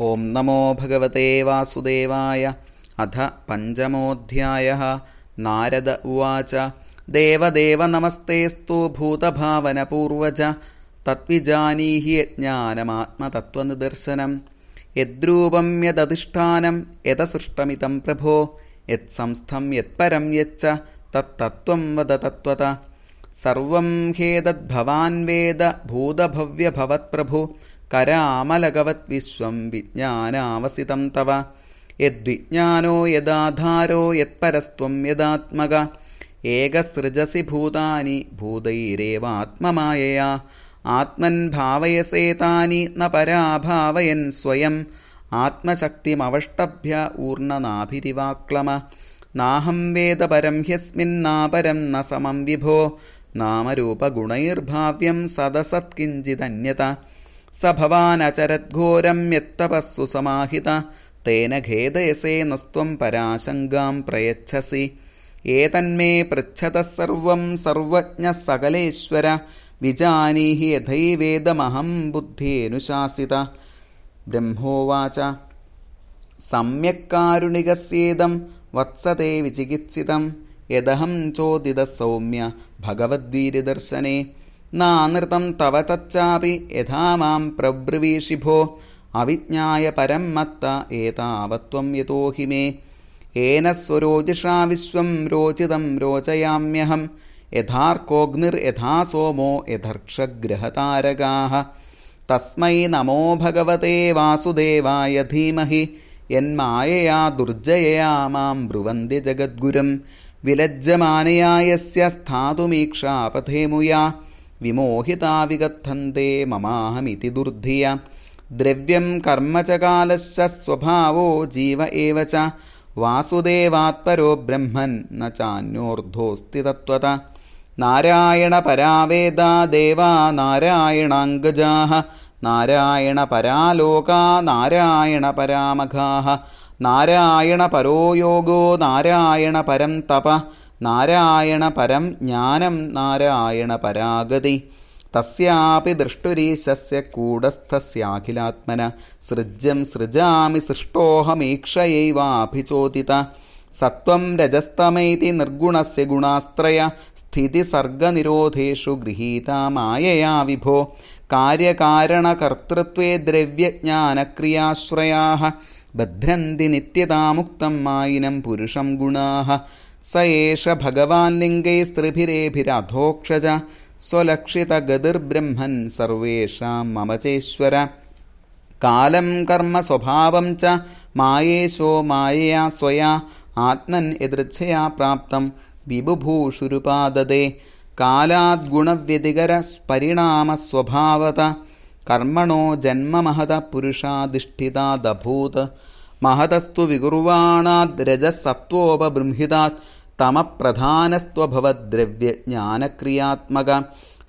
ॐ नमो भगवते वासुदेवाय। अथ पञ्चमोऽध्यायः। नारद उवाच। देवदेव नमस्तेऽस्तु भूतभावनपूर्वज। तत्विजानीहि यज्ञानमात्मतत्त्वनिदर्शनं यद्रूपं यदधिष्ठानं यदसृष्टमितं प्रभो। यत्संस्थं यत्परं यच्च। तत्तत्त्वं वद तत्त्वत। सर्वं ह्येतद्भवान्वेद भूतभव्यभवत्प्रभु करामलगवद्विश्वं विज्ञानावसितं तव। यद्विज्ञानो यदाधारो यत्परस्त्वं यदात्मग। एकसृजसि भूतानि भूतैरेवात्ममायया। आत्मन् भावयसेतानि न पराभावयन् स्वयम्। आत्मशक्तिमवष्टभ्य ऊर्णनाभिरिवाक्लम। नाहं वेदपरं ह्यस्मिन्नापरं न समं विभो। नामरूपगुणैर्भाव्यं सदसत्किञ्चिदन्यत स भवानचरद्घोरं यत्तपःसु समाहित तेन खेदयसे नस्त्वं पराशङ्गां प्रयच्छसि। एतन्मे पृच्छतः सर्वं सर्वज्ञः सकलेश्वर। विजानीहि यथैवेदमहं बुद्धेऽनुशासित। ब्रह्मोवाच। सम्यक् कारुणिकस्येदं वत्सते विचिकित्सितं। यदहं चोदितः सौम्य भगवद्वीरिदर्शने नानृतं तव तच्चापि यथा मां प्रब्रवीषि भो। अविज्ञाय परं मत्त एतावत्त्वं यतो हि मे। येन स्वरोजिषा विश्वं रोचितं रोचयाम्यहं। यथार्कोऽग्निर्यथा सोमो यथर्क्षग्रहतारकाः तस्मै नमो भगवते वासुदेवाय धीमहि। यन्मायया दुर्जयया मां ब्रुवन्ति जगद्गुरुं। विलज्जमानया यस्य स्थातुमीक्षापथेमुया विमोहिता विगच्छन्ते ममाहमिति दुर्धिया। द्रव्यं कर्म च कालश्च स्वभावो जीव एव च। वासुदेवात्परो ब्रह्मन् न चान्योर्ध्वोऽस्ति तत्त्वत। नारायणपरावेदा देवा नारायणाङ्गजाः। नारायणपरालोका नारायणपरामघाः नारायणपरो योगो नारायणपरं तप നാരായണ പരം ജ്ഞാനം നാരായണ പരാഗതി തസ്യാപി ദൃഷ്ടുരീശസ്യ കൂടസ്ഥസ്യാഖിലാത്മന. സൃജ്യം സൃജാമി സൃഷ്ടോഹമീക്ഷയൈവാഭിചോദിത. സത്വം രജസ്തമൈതി നിർഗുണസ്യ ഗുണാശ്രയ സ്ഥിതിസർഗനിരോധേഷു ഗൃഹീത മായയാ വിഭോ. കാര്യകാരണകർത്തൃത്വേ ദ്രവ്യജ്ഞാനക്രിയാശ്രയാ ബധ്നന്തി നിത്യതാമുക്തം മായിനം പുരുഷം ഗുണാ स एष भगवान् लिङ्गैस्त्रिभिरेभिरधोक्षज स्वलक्षितगतिर्ब्रह्मन् सर्वेषां मम चेश्वर कालं कर्म स्वभावं च मायेशो मायया स्वया आत्मन् यदृच्छया प्राप्तं विबुभूषुरुपाददे। कालाद्गुणव्यतिकरपरिणामस्वभावत कर्मणो जन्ममहतः पुरुषाधिष्ठितादभूत् महतस्तु विकुर्वाणाद्रजसत्त्वोपबृंहितात् तमप्रधानस्त्वभवद्द्रव्यज्ञानक्रियात्मक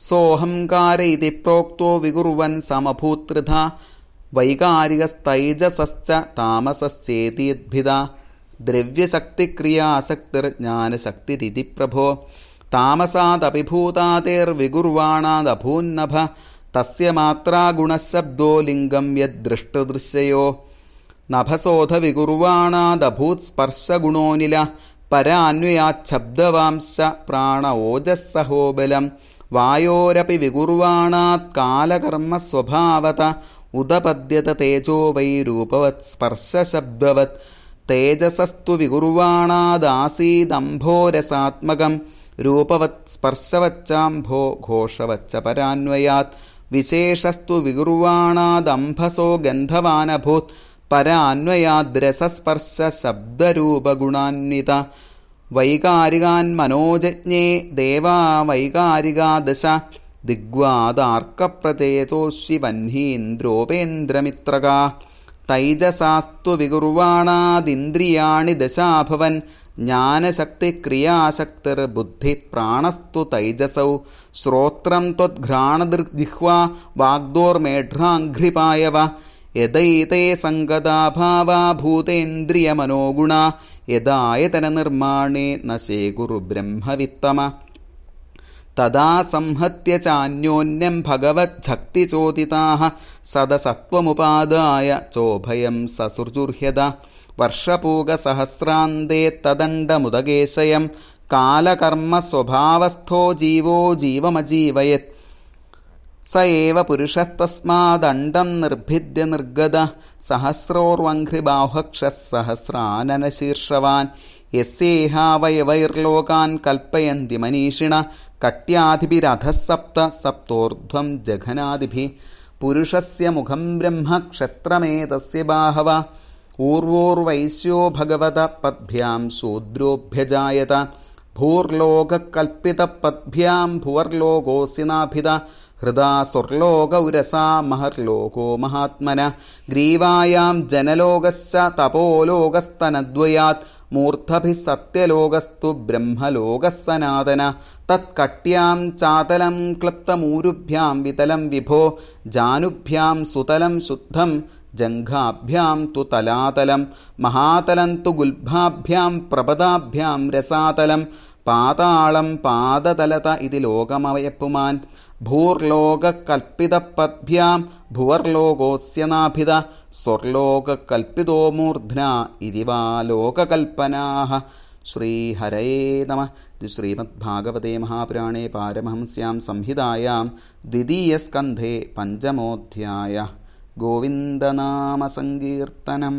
सोऽहङ्कार इति प्रोक्तो विकुर्वन् समभूत्रिधा वैकारिकस्तैजसश्च तामसश्चेतीद्भिदा द्रव्यशक्तिक्रियाशक्तिर्ज्ञानशक्तिरिति प्रभो तामसादपिभूतातेर्विकुर्वाणादभून्नभ तस्य मात्रा गुणशब्दो लिङ्गं यद्दृष्टदृश्ययो नभसोऽधविकुर्वाणादभूत्स्पर्शगुणोऽनिल परान्वयाच्छब्दवांश्च प्राण ओजःसहोबलं वायोरपि विकुर्वाणात् कालकर्मस्वभावत उदपद्यत तेजो वै रूपवत् स्पर्शशब्दवत् तेजसस्तु विकुर्वाणादासीदम्भोरसात्मकं रूपवत् स्पर्शवच्चाम्भो घोषवच्च परान्वयात् विशेषस्तु विकुर्वाणादम्भसो गन्धवानभूत् परान्वयाद्रसस्पर्शशब्दरूपगुणान्वित। वैकारिकान्मनोजज्ञे देवा वैकारिकादश दिग्वादार्कप्रचेतोऽश्वि वह्नीन्द्रोपेन्द्रमित्रका तैजसास्तु विकुर्वाणादिन्द्रियाणि दशाभवन्। ज्ञानशक्तिक्रियाशक्तिर्बुद्धिप्राणस्तु तैजसौ। श्रोत्रं त्वद्घ्राणदृग्जिह्वा वाग्दोर्मेढ्राङ्घ्रिपायव यदैते सङ्गदाभावा भूतेन्द्रियमनोगुणा यदायतननिर्माणे न शेकुरु ब्रह्मवित्तम तदा संहत्य चान्योन्यं भगवच्छक्तिचोदिताः सदसत्त्वमुपादाय चोभयं ससृजुर्ह्यद वर्षपूगसहस्रान्ते तदण्डमुदगेशयं कालकर्मस्वभावस्थो जीवो जीवमजीवयत् स एव पुरुषस्तस्मादण्डं निर्भिद्य निर्गद सहस्रोर्वङ्घ्रिबाह्वक्षः सहस्राननशीर्षवान् यस्येहावयवैर्लोकान् कल्पयन्ति मनीषिण कट्यादिभिरधः सप्त सप्तोर्ध्वं जघनादिभिः पुरुषस्य मुखं ब्रह्म क्षत्रमेतस्य बाहव ऊर्वोर्वैश्यो भगवतः पद्भ्यां शूद्रोऽभ्यजायत भूर्लोककल्पितपद्भ्यां भुवर्लोकोऽस्य नाभिद हृदा स्वर्लोक उरसा महर्लोको महात्मन। ग्रीवायां जनलोकश्च तपोलोकस्तनद्वयात् मूर्धभिः सत्यलोकस्तु ब्रह्मलोकः सनातन तत्कट्यां चातलं क्लप्तमूरुभ्यां वितलं विभो जानुभ्यां सुतलं शुद्धं जङ्घाभ्यां तु तलातलं महातलं तु गुल्भाभ्यां प्रपदाभ्यां रसातलं പാതാളം പാതതലത ഇതി ലോകമവയപ്പുമാൻ. ഭൂർലോകൽപ്പിതപദ്ഭ്യാം ഭുവർലോകോസ്യനാഭിത സ്വർലോകൽപ്പിതോ മൂർധ്ന ഇതി വാ ലോകകൽപ്പനാ ശ്രീഹരേ നമ. ഇത് ശ്രീമദ്ഭാഗവതേ മഹാപുരാണേ പാരമഹംസ്യാം സംഹിതായാം ദ്വിതീയസ്കന്ധേ പഞ്ചമോധ്യായ. ഗോവിന്ദനാമസങ്കീർത്തനം.